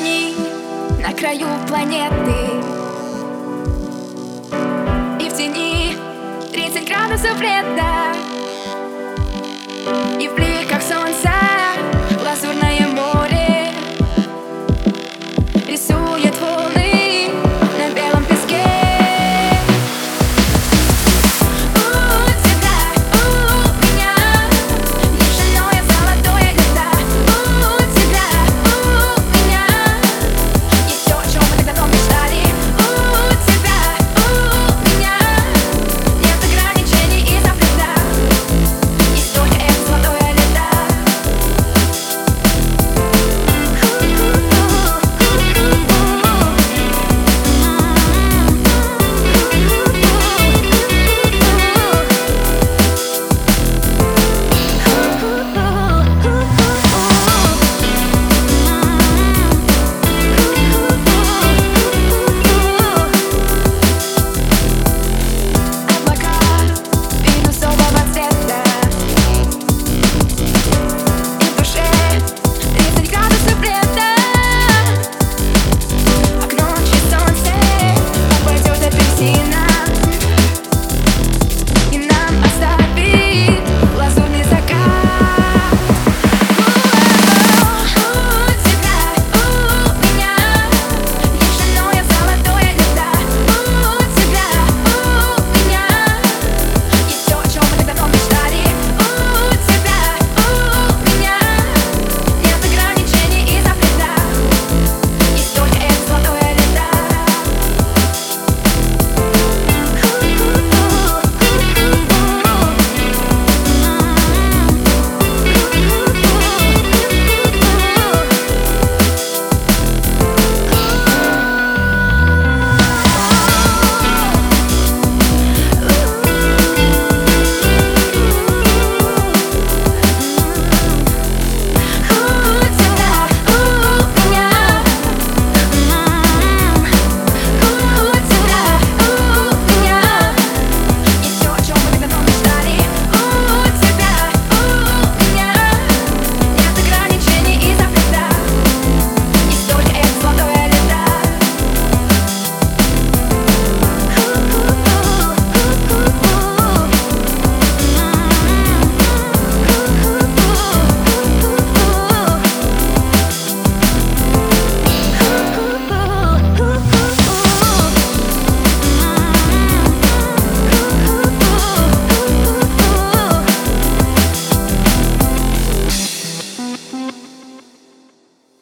одни на краю планеты. И в тени 30 градусов лета.